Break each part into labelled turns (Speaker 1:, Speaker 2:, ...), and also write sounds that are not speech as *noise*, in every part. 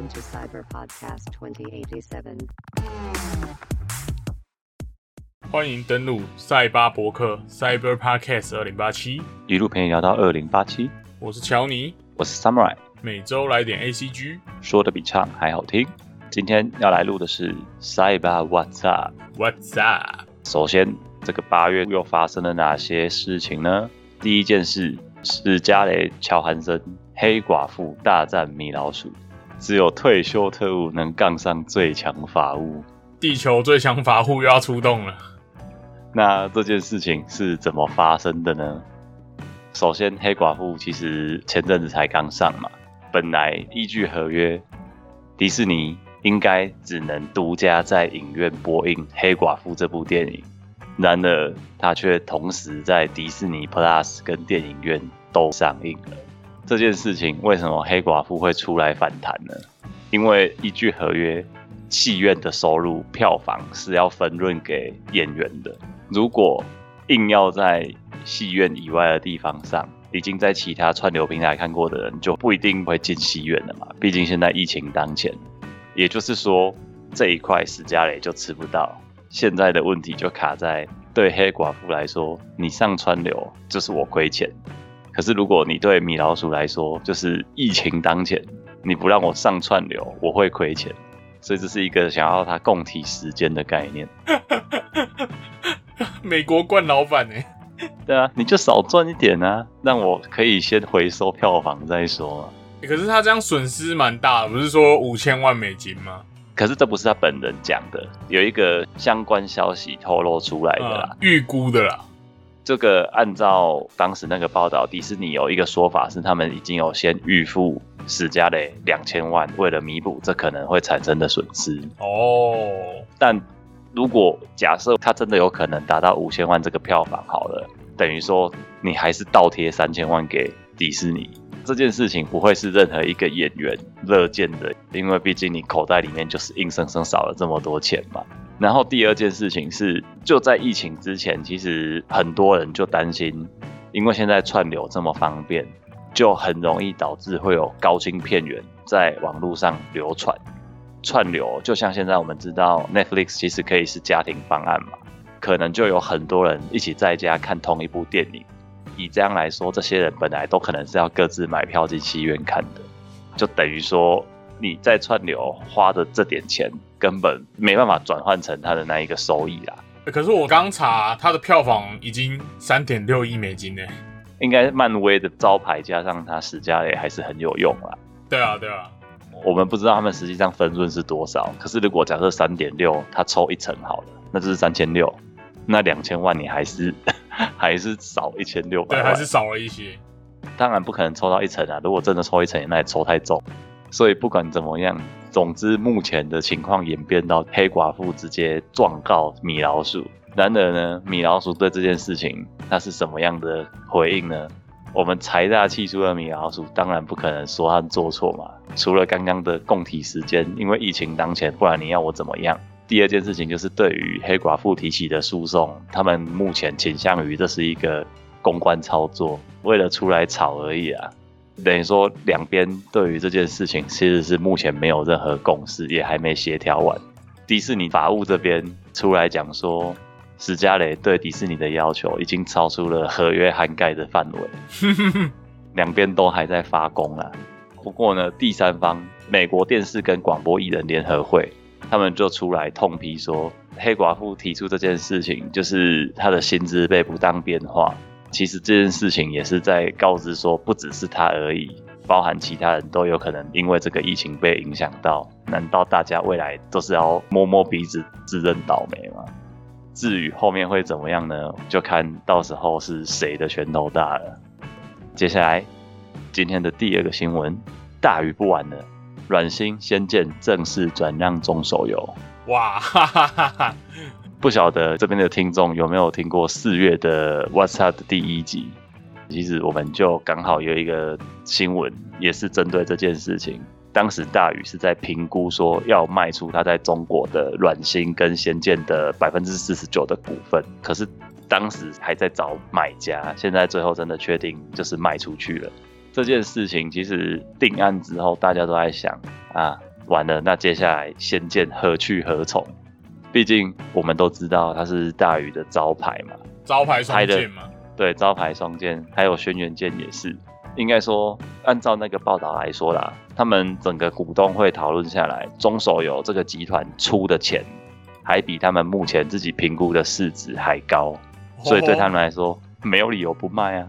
Speaker 1: Welcome to Cyber Podcast 2087.
Speaker 2: 欢迎登录赛巴博客 Cyber Podcast 二零八七，
Speaker 3: 一路陪你聊到二零八七，
Speaker 2: 我是乔尼，
Speaker 3: 我是 Samurai，
Speaker 2: 每周来点 ACG。
Speaker 3: 说的比唱还好听。今天要来录的是 Cyber What's Up。
Speaker 2: What's up？
Speaker 3: 首先，这个八月又发生了哪些事情呢？第一件事是加雷乔韩森黑寡妇大战米老鼠，只有退休特务能杠上最强法务。
Speaker 2: 地球最强法护又要出动了。
Speaker 3: 那这件事情是怎么发生的呢？首先，黑寡妇其实前阵子才刚上嘛，本来依据合约，迪士尼应该只能独家在影院播映《黑寡妇》这部电影，然而它却同时在迪士尼 Plus 跟电影院都上映了。这件事情为什么黑寡妇会出来反弹呢？因为依据合约，戏院的收入票房是要分润给演员的。如果硬要在戏院以外的地方上，已经在其他串流平台看过的人就不一定会进戏院了嘛。毕竟现在疫情当前，也就是说这一块史嘉蕾就吃不到。现在的问题就卡在对黑寡妇来说，你上串流就是我亏钱。可是如果你对米老鼠来说，就是疫情当前，你不让我上串流，我会亏钱。所以这是一个想要他共体时间的概念。
Speaker 2: 美国冠老板呢、
Speaker 3: 对啊，你就少赚一点啊，让我可以先回收票房再说嘛。
Speaker 2: 欸可是他这样损失蛮大的，不是说五千万美金吗？
Speaker 3: 可是这不是他本人讲的，有一个相关消息透露出来的啦。
Speaker 2: 啊预估的啦。
Speaker 3: 这个按照当时那个报道，迪士尼有一个说法是，他们已经有先预付史嘉蕾两千万，为了弥补这可能会产生的损失。
Speaker 2: 哦，
Speaker 3: 但如果假设他真的有可能达到五千万这个票房好了，等于说你还是倒贴三千万给迪士尼，这件事情不会是任何一个演员乐见的，因为毕竟你口袋里面就是硬生生少了这么多钱嘛。然后第二件事情是，就在疫情之前，其实很多人就担心，因为现在串流这么方便，就很容易导致会有高清片源在网络上流传。串流就像现在我们知道 Netflix 其实可以是家庭方案嘛，可能就有很多人一起在家看同一部电影。以这样来说，这些人本来都可能是要各自买票进戏院看的，就等于说你在串流花的这点钱根本没办法转换成他的那一个收益啦。
Speaker 2: 欸可是我刚查，它的票房已经三点六亿美金呢。
Speaker 3: 应该漫威的招牌加上它史嘉蕾还是很有用啦。
Speaker 2: 对啊，对啊，
Speaker 3: 我们不知道他们实际上分润是多少，可是如果假设三点六，他抽一成好了，那就是三千六，那两千万你还是 *laughs* 还是少一千六百
Speaker 2: 对，
Speaker 3: 万，
Speaker 2: 还是少了一些。
Speaker 3: 当然不可能抽到一成啊！如果真的抽一成，那也抽太重。所以不管怎么样，总之目前的情况演变到黑寡妇直接状告米老鼠。然而呢，米老鼠对这件事情那是什么样的回应呢？我们财大气粗的米老鼠当然不可能说他做错嘛。除了刚刚的共体时间，因为疫情当前，不然你要我怎么样？第二件事情就是对于黑寡妇提起的诉讼，他们目前倾向于这是一个公关操作，为了出来炒而已啊。等于说两边对于这件事情其实是目前没有任何共识，也还没协调完。迪士尼法务这边出来讲说，史嘉蕾对迪士尼的要求已经超出了合约涵盖的范围，*laughs* 两边都还在发功啊。不过呢，第三方美国电视跟广播艺人联合会，他们就出来痛批说，黑寡妇提出这件事情，就是她的薪资被不当变化。其实这件事情也是在告知说，不只是他而已，包含其他人都有可能因为这个疫情被影响到。难道大家未来都是要摸摸鼻子自认倒霉吗？至于后面会怎么样呢？就看到时候是谁的拳头大了。接下来今天的第二个新闻，大鱼不玩了，软星《仙剑》正式转让中手游。
Speaker 2: 哇，哈哈哈哈！
Speaker 3: 不晓得这边的听众有没有听过四月的 What's Up 的第一集？其实我们就刚好有一个新闻，也是针对这件事情。当时大宇是在评估说要卖出他在中国的软星跟仙剑的百分之四十九的股份，可是当时还在找买家，现在最后真的确定就是卖出去了。这件事情其实定案之后，大家都在想啊，完了，那接下来《仙剑》何去何从？毕竟我们都知道它是大宇的招牌嘛，
Speaker 2: 招牌双剑嘛，
Speaker 3: 对，招牌双剑，还有轩辕剑也是。应该说，按照那个报道来说啦，他们整个股东会讨论下来，中手游这个集团出的钱，还比他们目前自己评估的市值还高，所以对他们来说，没有理由不卖啊。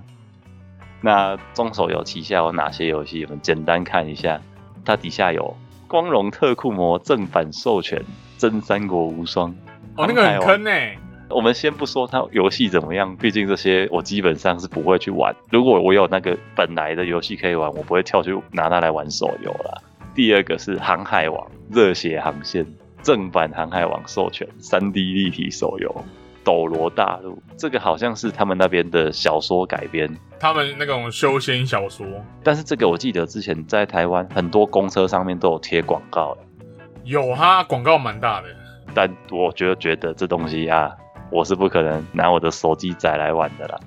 Speaker 3: 那中手游旗下有哪些游戏？我们简单看一下，它底下有《光荣特库摩》正版授权《真三国无双》，
Speaker 2: 哦，那个很坑呢。
Speaker 3: 我们先不说它游戏怎么样，毕竟这些我基本上是不会去玩。如果我有那个本来的游戏可以玩，我不会跳去拿它来玩手游啦。第二个是《航海王》热血航线正版《航海王》授权三 D 立体手游《斗罗大陆》，这个好像是他们那边的小说改编，
Speaker 2: 他们那种修仙小说。
Speaker 3: 但是这个我记得之前在台湾很多公车上面都有贴广告
Speaker 2: 有哈广告蛮大的，
Speaker 3: 但我觉得觉得这东西啊。我是不可能拿我的手机仔来玩的啦。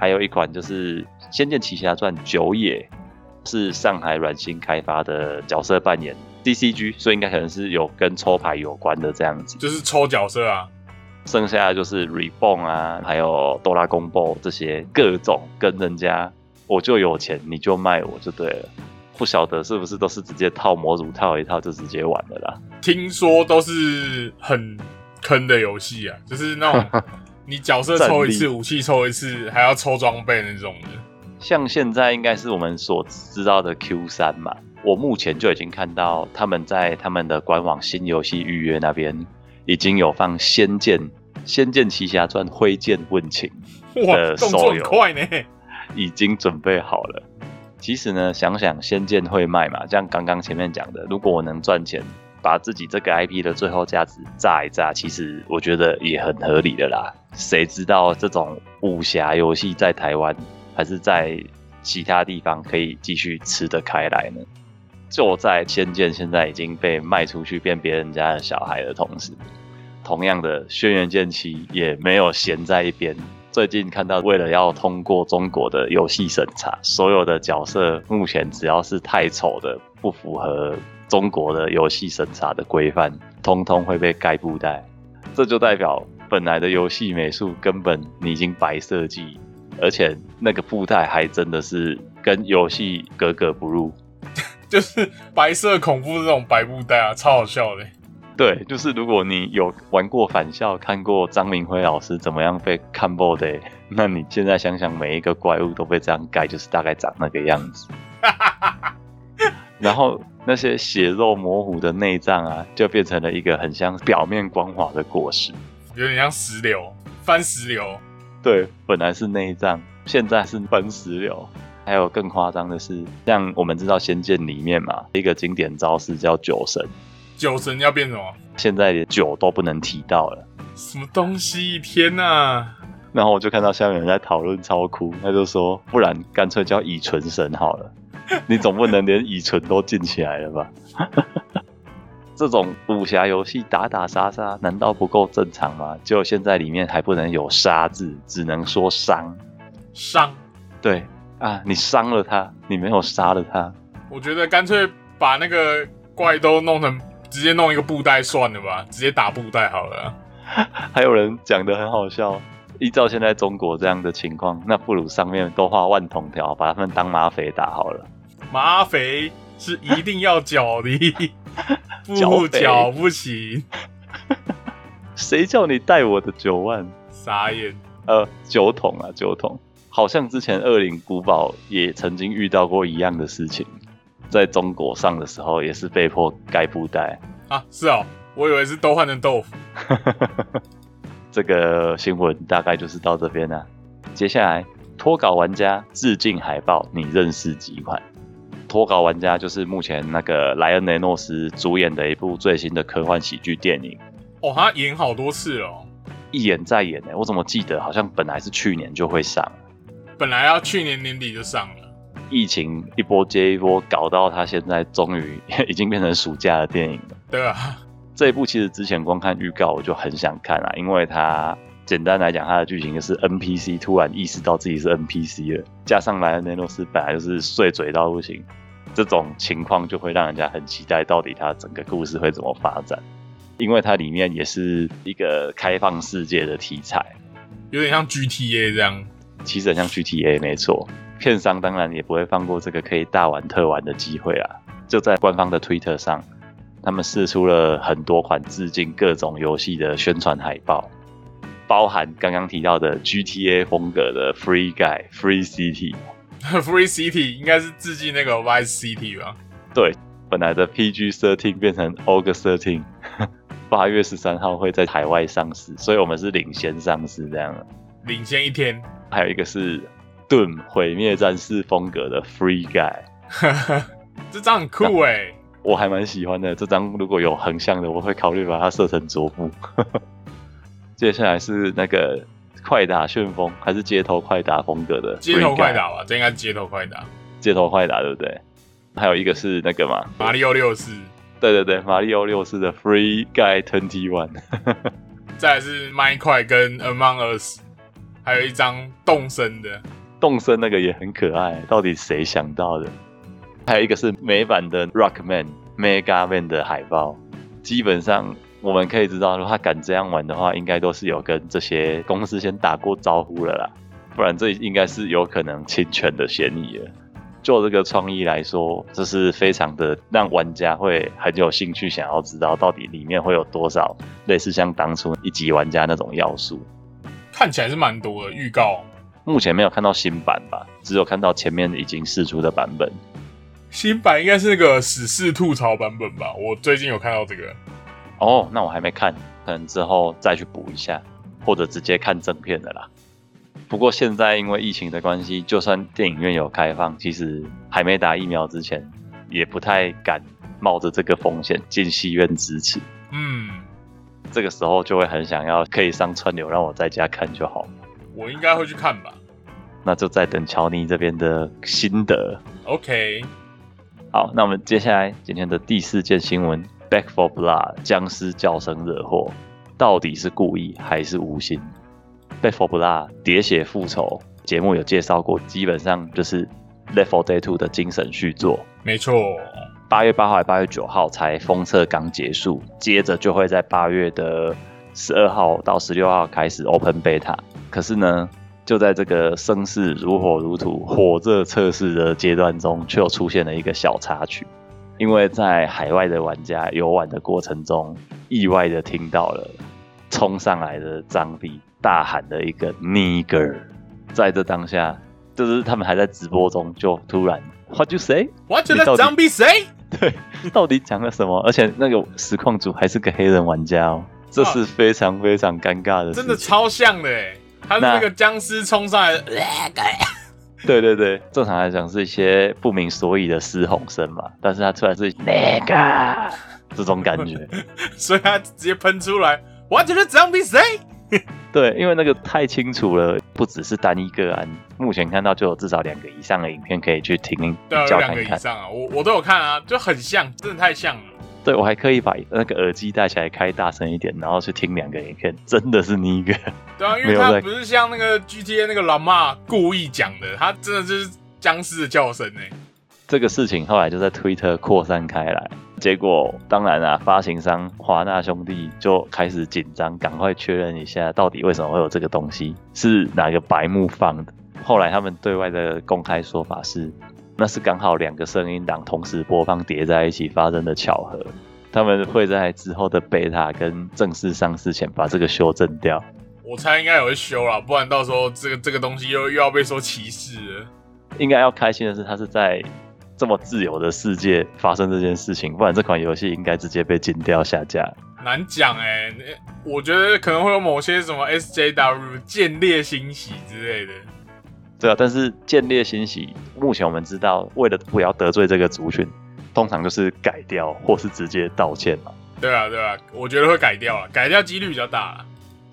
Speaker 3: 还有一款就是《仙剑奇侠传九野》，是上海软星开发的角色扮演 DCG，所以应该可能是有跟抽牌有关的这样子。
Speaker 2: 就是抽角色啊。
Speaker 3: 剩下的就是 Reborn 啊，还有哆啦公 b 这些各种跟人家我就有钱你就卖我就对了。不晓得是不是都是直接套模组套一套就直接玩的啦？
Speaker 2: 听说都是很。坑的游戏啊，*laughs* 就是那种你角色抽一次，武器抽一次，还要抽装备那种的。
Speaker 3: 像现在应该是我们所知道的 Q 三嘛，我目前就已经看到他们在他们的官网新游戏预约那边已经有放《仙剑》《仙剑奇侠传：挥剑问情》的手游，
Speaker 2: 快呢，
Speaker 3: 已经准备好了。其实呢，想想《仙剑》会卖嘛，像刚刚前面讲的，如果我能赚钱。把自己这个 IP 的最后价值炸一炸，其实我觉得也很合理的啦。谁知道这种武侠游戏在台湾还是在其他地方可以继续吃得开来呢？就在《仙剑》现在已经被卖出去变别人家的小孩的同时，同样的《轩辕剑七》也没有闲在一边。最近看到，为了要通过中国的游戏审查，所有的角色目前只要是太丑的，不符合。中国的游戏审查的规范，通通会被盖布袋，这就代表本来的游戏美术根本你已经白设计，而且那个布袋还真的是跟游戏格格不入，*laughs*
Speaker 2: 就是白色恐怖这种白布袋啊，超好笑的。
Speaker 3: 对，就是如果你有玩过返校，看过张明辉老师怎么样被看爆的，那你现在想想每一个怪物都被这样盖，就是大概长那个样子。然后那些血肉模糊的内脏啊，就变成了一个很像表面光滑的果实，
Speaker 2: 有点像石榴，番石榴。
Speaker 3: 对，本来是内脏，现在是番石榴。还有更夸张的是，像我们知道《仙剑》里面嘛，一个经典招式叫酒神。
Speaker 2: 酒神要变什么？
Speaker 3: 现在连酒都不能提到了。
Speaker 2: 什么东西？天哪！
Speaker 3: 然后我就看到下面人在讨论，超酷。他就说，不然干脆叫乙醇神好了。*laughs* 你总不能连乙醇都进起来了吧？*laughs* 这种武侠游戏打打杀杀，难道不够正常吗？就现在里面还不能有杀字，只能说伤。
Speaker 2: 伤？
Speaker 3: 对啊，你伤了他，你没有杀了他。
Speaker 2: 我觉得干脆把那个怪都弄成，直接弄一个布袋算了吧，直接打布袋好了。*laughs*
Speaker 3: 还有人讲的很好笑。依照现在中国这样的情况，那不如上面都画万铜条，把他们当马匪打好了。
Speaker 2: 马匪是一定要缴的，*laughs* *laughs* 不缴不行。
Speaker 3: 谁叫你带我的九万？
Speaker 2: 傻眼。
Speaker 3: 呃，酒桶啊，酒桶。好像之前恶灵古堡也曾经遇到过一样的事情，在中国上的时候也是被迫盖布袋
Speaker 2: 啊。是哦，我以为是都换成豆腐。*laughs*
Speaker 3: 这个新闻大概就是到这边了。接下来，脱稿玩家致敬海报，你认识几款？脱稿玩家就是目前那个莱恩雷诺斯主演的一部最新的科幻喜剧电影。
Speaker 2: 哦，他演好多次哦，
Speaker 3: 一演再演呢。我怎么记得好像本来是去年就会上，
Speaker 2: 本来要去年年底就上了，
Speaker 3: 疫情一波接一波，搞到他现在终于 *laughs* 已经变成暑假的电影了。
Speaker 2: 对啊。
Speaker 3: 这一部其实之前光看预告我就很想看啊，因为它简单来讲，它的剧情就是 NPC 突然意识到自己是 NPC 了，加上莱恩内诺斯本来就是碎嘴到不行，这种情况就会让人家很期待，到底它整个故事会怎么发展。因为它里面也是一个开放世界的题材，
Speaker 2: 有点像 GTA 这样。
Speaker 3: 其实很像 GTA 没错。片商当然也不会放过这个可以大玩特玩的机会啊！就在官方的 Twitter 上，他们试出了很多款致敬各种游戏的宣传海报，包含刚刚提到的 GTA 风格的 Free Guy、Free City。*laughs*
Speaker 2: Free City 应该是致敬那个 Vice City 吧？
Speaker 3: 对，本来的 PG 13变成 August 13，*laughs* 八月十三号会在海外上市，所以我们是领先上市这样的。
Speaker 2: 领先一天。
Speaker 3: 还有一个是盾毁灭战士风格的 Free Guy，*laughs*
Speaker 2: 这张很酷哎、
Speaker 3: 我还蛮喜欢的。这张如果有横向的，我会考虑把它设成桌布。*laughs* 接下来是那个快打旋风，还是街头快打风格的
Speaker 2: 街头快打吧，这应该是街头快打。
Speaker 3: 街头快打对不对？还有一个是那个嘛，
Speaker 2: 马里奥六四，
Speaker 3: 对对对，马里奥六四的 Free Guy Twenty One，*laughs*
Speaker 2: 再来是麦块跟 Among Us，还有一张动身的。
Speaker 3: 动森那个也很可爱，到底谁想到的？还有一个是美版的 Rockman Mega Man 的海报，基本上我们可以知道，如果他敢这样玩的话，应该都是有跟这些公司先打过招呼了啦，不然这应该是有可能侵权的嫌疑了。就这个创意来说，这是非常的让玩家会很有兴趣，想要知道到底里面会有多少类似像当初一级玩家那种要素。
Speaker 2: 看起来是蛮多的预告，
Speaker 3: 目前没有看到新版吧，只有看到前面已经试出的版本。
Speaker 2: 新版应该是那个史事吐槽版本吧？我最近有看到这个，
Speaker 3: 哦，那我还没看，可能之后再去补一下，或者直接看正片的啦。不过现在因为疫情的关系，就算电影院有开放，其实还没打疫苗之前，也不太敢冒着这个风险进戏院支持。
Speaker 2: 嗯，
Speaker 3: 这个时候就会很想要可以上串流，让我在家看就好。
Speaker 2: 我应该会去看吧。
Speaker 3: 那就再等乔尼这边的心得。
Speaker 2: OK，
Speaker 3: 好，那我们接下来今天的第四件新闻：Back for Blood 僵尸叫声惹祸，到底是故意还是无心？Back for Blood 喋血复仇节目有介绍过，基本上就是 Left 4 Dead 2的精神续作。
Speaker 2: 没错，
Speaker 3: 八月八号、八月九号才封测刚结束，接着就会在八月的十二号到十六号开始 Open Beta。可是呢，就在这个声势如火如荼、火热测试的阶段中，却又出现了一个小插曲，因为在海外的玩家游玩的过程中，意外的听到了冲上来的张力大喊的一个 “nigger”，在这当下，就是他们还在直播中，就突然 “What you say”。
Speaker 2: 我觉得
Speaker 3: 你到底
Speaker 2: Zombie 谁？
Speaker 3: 对，到底讲了什么？而且那个实况组还是个黑人玩家哦，这是非常非常尴尬的事情。
Speaker 2: 真的超像的哎，他是
Speaker 3: 那
Speaker 2: 那个僵尸冲上来的，
Speaker 3: 对对对，正常来讲是一些不明所以的嘶吼声嘛，但是他出来是那个这种感觉。*laughs*
Speaker 2: 所以他直接喷出来。我觉得 Zombie 谁？*laughs*
Speaker 3: 对，因为那个太清楚了，不只是单一个案，目前看到就有至少两个以上的影片可以去听比
Speaker 2: 对啊，有两个以
Speaker 3: 较看看。
Speaker 2: 上啊，我我都有看啊，就很像，真的太像了。
Speaker 3: 对我还可以把那个耳机戴起来开大声一点，然后去听两个影片，真的是你一个。
Speaker 2: 对啊，因为他不是像那个 GTA 那个老妈故意讲的，他真的就是僵尸的叫声哎。
Speaker 3: 这个事情后来就在推特扩散开来，结果当然啊，发行商华纳兄弟就开始紧张，赶快确认一下到底为什么会有这个东西，是哪个白目放的。后来他们对外的公开说法是，那是刚好两个声音档同时播放叠在一起发生的巧合。他们会在之后的贝塔跟正式上市前把这个修正掉。
Speaker 2: 我猜应该也会修啦，不然到时候这个这个东西又又要被说歧视了。
Speaker 3: 应该要开心的是，它是在这么自由的世界发生这件事情，不然这款游戏应该直接被禁掉下架。
Speaker 2: 难讲哎、那我觉得可能会有某些什么 SJW 见猎欣喜之类的。
Speaker 3: 对啊，但是建立欣喜，目前我们知道，为了不要得罪这个族群，通常就是改掉或是直接道歉嘛。
Speaker 2: 对啊，对啊，我觉得会改掉啊，改掉几率比较大啦。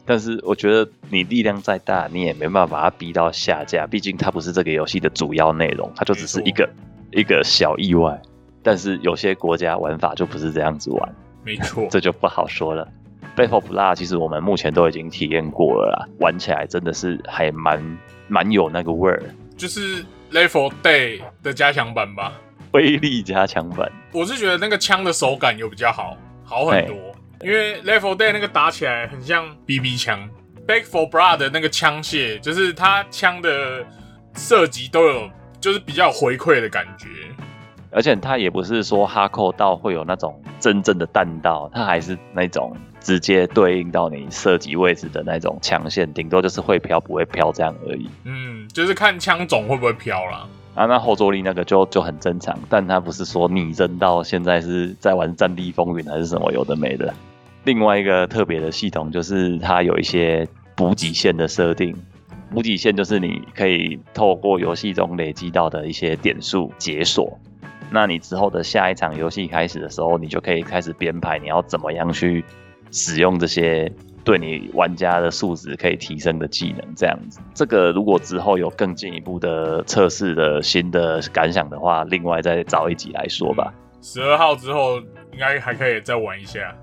Speaker 3: 但是我觉得你力量再大，你也没办法把它逼到下架，毕竟它不是这个游戏的主要内容，它就只是一个一个小意外。但是有些国家玩法就不是这样子玩，
Speaker 2: 没错，
Speaker 3: 这就不好说了。Back for Blood 其实我们目前都已经体验过了啦，玩起来真的是还蛮蛮有那个味儿。
Speaker 2: 就是 Level Day 的加强版吧。
Speaker 3: 威力加强版。
Speaker 2: 我是觉得那个枪的手感有比较好，好很多。因为 Level Dead 那个打起来很像 BB 枪，Back for Blood 的那个枪械，就是它枪的射击都有，就是比较回馈的感觉。
Speaker 3: 而且它也不是说哈扣到会有那种真正的弹道，它还是那种直接对应到你射击位置的那种枪线，顶多就是会飘不会飘这样而已。
Speaker 2: 嗯，就是看枪种会不会飘啦。
Speaker 3: 啊，那后坐力那个就就很正常，但它不是说你扔到现在是在玩《战地风云》还是什么有的没的。另外一个特别的系统就是它有一些补给线的设定，补给线就是你可以透过游戏中累积到的一些点数解锁。那你之后的下一场游戏开始的时候，你就可以开始编排你要怎么样去使用这些对你玩家的素质可以提升的技能，这样子。这个如果之后有更进一步的测试的新的感想的话，另外再找一集来说吧。
Speaker 2: 十二号之后应该还可以再玩一下。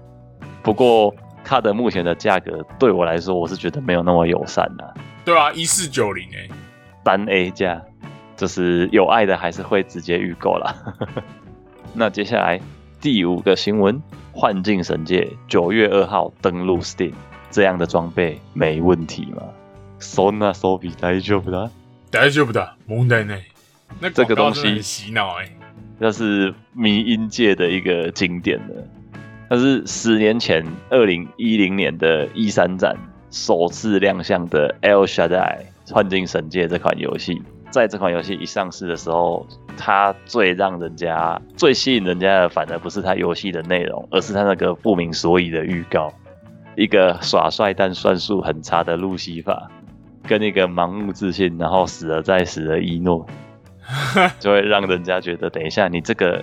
Speaker 3: 不过它的目前的价格对我来说，我是觉得没有那么友善呐。
Speaker 2: 对啊，一四九零哎，
Speaker 3: 单 A 价。就是有爱的还是会直接预购啦。*laughs* 那接下来第五个新闻，《幻境神界》九月二号登陆 Steam，这样的装备没问题吗？そんな装備大丈夫だ？
Speaker 2: 大丈夫だ？问題ない。那
Speaker 3: 这个东西
Speaker 2: 洗脑哎，
Speaker 3: 那是迷音界的一个经典的，它是十年前二零一零年的一三展首次亮相的《El Shaddai 幻境神界》这款游戏。 在这款游戏一上市的时候，它最让人家、最吸引人家的，反而不是它游戏的内容，而是它那个不明所以的预告。一个耍帅但算术很差的路西法，跟一个盲目自信然后死了再死的伊诺，*laughs* 就会让人家觉得，等一下你这个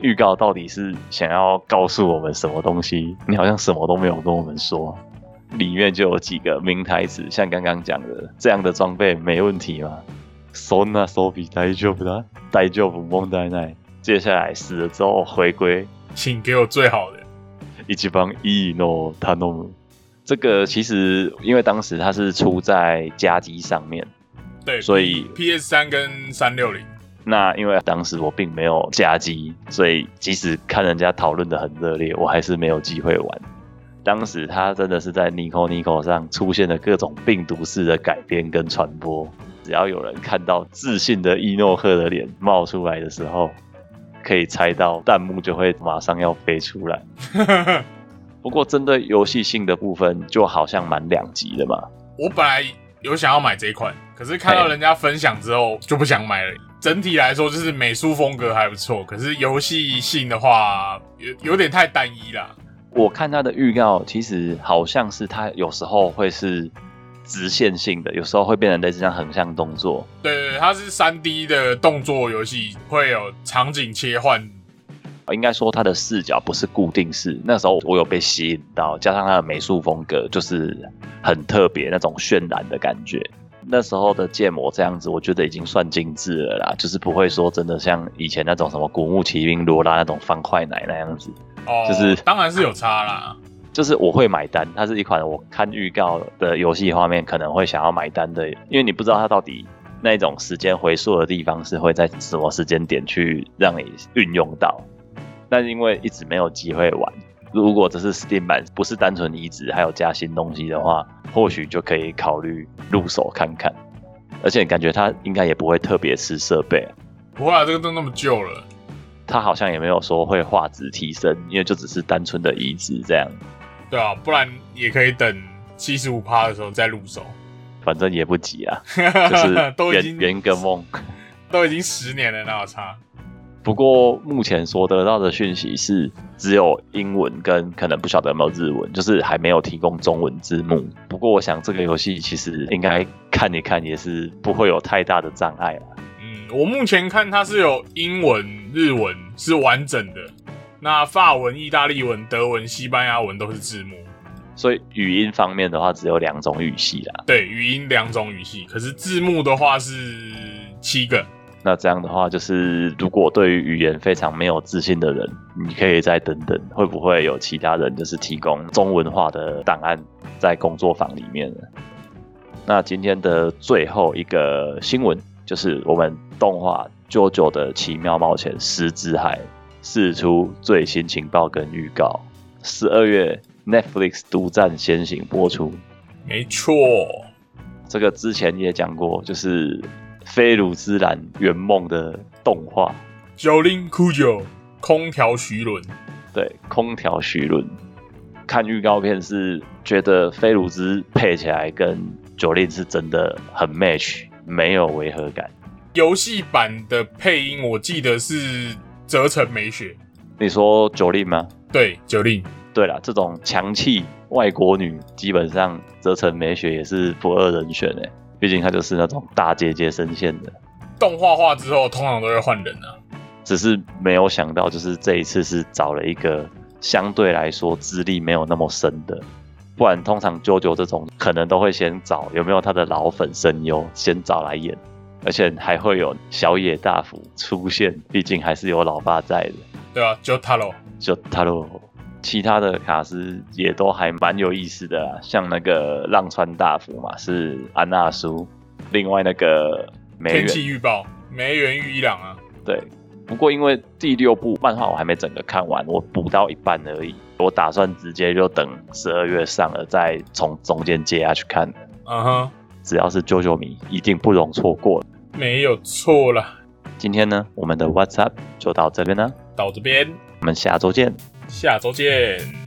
Speaker 3: 预告到底是想要告诉我们什么东西？你好像什么都没有跟我们说。里面就有几个名台词，像刚刚讲的，这样的装备没问题吗？そんな装備大丈夫だ？大丈夫問題ない。接下来死了之后回归，
Speaker 2: 请给我最好的。
Speaker 3: 一番いいの頼む。这个其实因为当时它是出在家机上面，
Speaker 2: 对，
Speaker 3: 所以
Speaker 2: PS 三跟三六零。
Speaker 3: 那因为当时我并没有家机，所以即使看人家讨论的很热烈，我还是没有机会玩。当时它真的是在 Nico Nico 上出现了各种病毒式的改编跟传播。 只要有人看到自信的伊诺克的脸冒出来的时候，可以猜到弹幕就会马上要飞出来。*laughs* 不过针对游戏性的部分，就好像蛮两极的嘛。
Speaker 2: 我本来有想要买这款，可是看到人家分享之后就不想买了。整体来说，就是美术风格还不错，可是游戏性的话，有有点太单一啦。
Speaker 3: 我看它的预告，其实好像是它有时候会是。直线性的，有时候会变成类似像横向动作。
Speaker 2: 对对，它是三 D 的动作游戏，会有场景切换。
Speaker 3: 应该说它的视角不是固定式。那时候我有被吸引到，加上它的美术风格就是很特别，那种渲染的感觉。那时候的建模这样子，我觉得已经算精致了啦，就是不会说真的像以前那种什么古墓奇兵罗拉那种方块奶那样子。
Speaker 2: 哦，
Speaker 3: 就是
Speaker 2: 当然是有差啦。
Speaker 3: 就是我会买单，它是一款我看预告的游戏画面可能会想要买单的，因为你不知道它到底那种时间回溯的地方是会在什么时间点去让你运用到，但因为一直没有机会玩，如果这是 Steam 版，不是单纯移植，还有加新东西的话，或许就可以考虑入手看看，而且感觉它应该也不会特别吃设备，
Speaker 2: 不会啊，这个都那么旧了，
Speaker 3: 它好像也没有说会画质提升，因为就只是单纯的移植这样。
Speaker 2: 对啊，不然也可以等七十五趴的时候再入手，
Speaker 3: 反正也不急啊，*laughs* 就是
Speaker 2: 都已经
Speaker 3: 圆个梦，
Speaker 2: 都已经十年了，那有差。
Speaker 3: 不过目前所得到的讯息是只有英文跟可能不晓得有没有日文，就是还没有提供中文字幕。不过我想这个游戏其实应该看一看也是不会有太大的障碍了。
Speaker 2: 嗯，我目前看它是有英文、日文是完整的。那法文、意大利文、德文、西班牙文都是字幕，
Speaker 3: 所以语音方面的话只有两种语系啦。
Speaker 2: 对，语音两种语系，可是字幕的话是七个。
Speaker 3: 那这样的话，就是如果对于语言非常没有自信的人，你可以再等等，会不会有其他人就是提供中文化的档案在工作坊里面呢？那今天的最后一个新闻就是我们动画 JoJo 的奇妙冒险十之海释出最新情报跟预告，十二月 Netflix 独占先行播出。
Speaker 2: 没错，
Speaker 3: 这个之前也讲过，就是菲鲁之蓝圆梦的动画，
Speaker 2: 九零酷九空调徐伦，
Speaker 3: 对，空调徐伦。看预告片是觉得菲鲁兹配起来跟九令是真的很 match，没有违和感。
Speaker 2: 游戏版的配音我记得是泽成美雪，
Speaker 3: 你说九令吗？
Speaker 2: 对，九令。
Speaker 3: 对了，这种强气外国女，基本上泽城美雪也是不二人选诶。毕竟她就是那种大姐姐声线的。
Speaker 2: 动画化之后，通常都会换人啊。
Speaker 3: 只是没有想到，就是这一次是找了一个相对来说资历没有那么深的，不然通常啾啾这种可能都会先找有没有他的老粉声优先找来演，而且还会有小野大辅出现，毕竟还是有老爸在的。
Speaker 2: 对啊，就他喽，
Speaker 3: 就他喽。其他的卡司也都还蛮有意思的啦，像那个浪川大辅嘛，是安娜苏，另外那个梅
Speaker 2: 天
Speaker 3: 原
Speaker 2: 气预报，梅原裕一郎啊。
Speaker 3: 对，不过因为第六部漫画我还没整个看完，我补到一半而已，我打算直接就等十二月上了再从中间接下去看。
Speaker 2: 嗯哼，
Speaker 3: 只要是啾啾迷，一定不容错过。
Speaker 2: 没有错了。
Speaker 3: 今天呢，我们的 What's Up 就到这边呢，
Speaker 2: 到这边，
Speaker 3: 我们下周见。
Speaker 2: 下周见。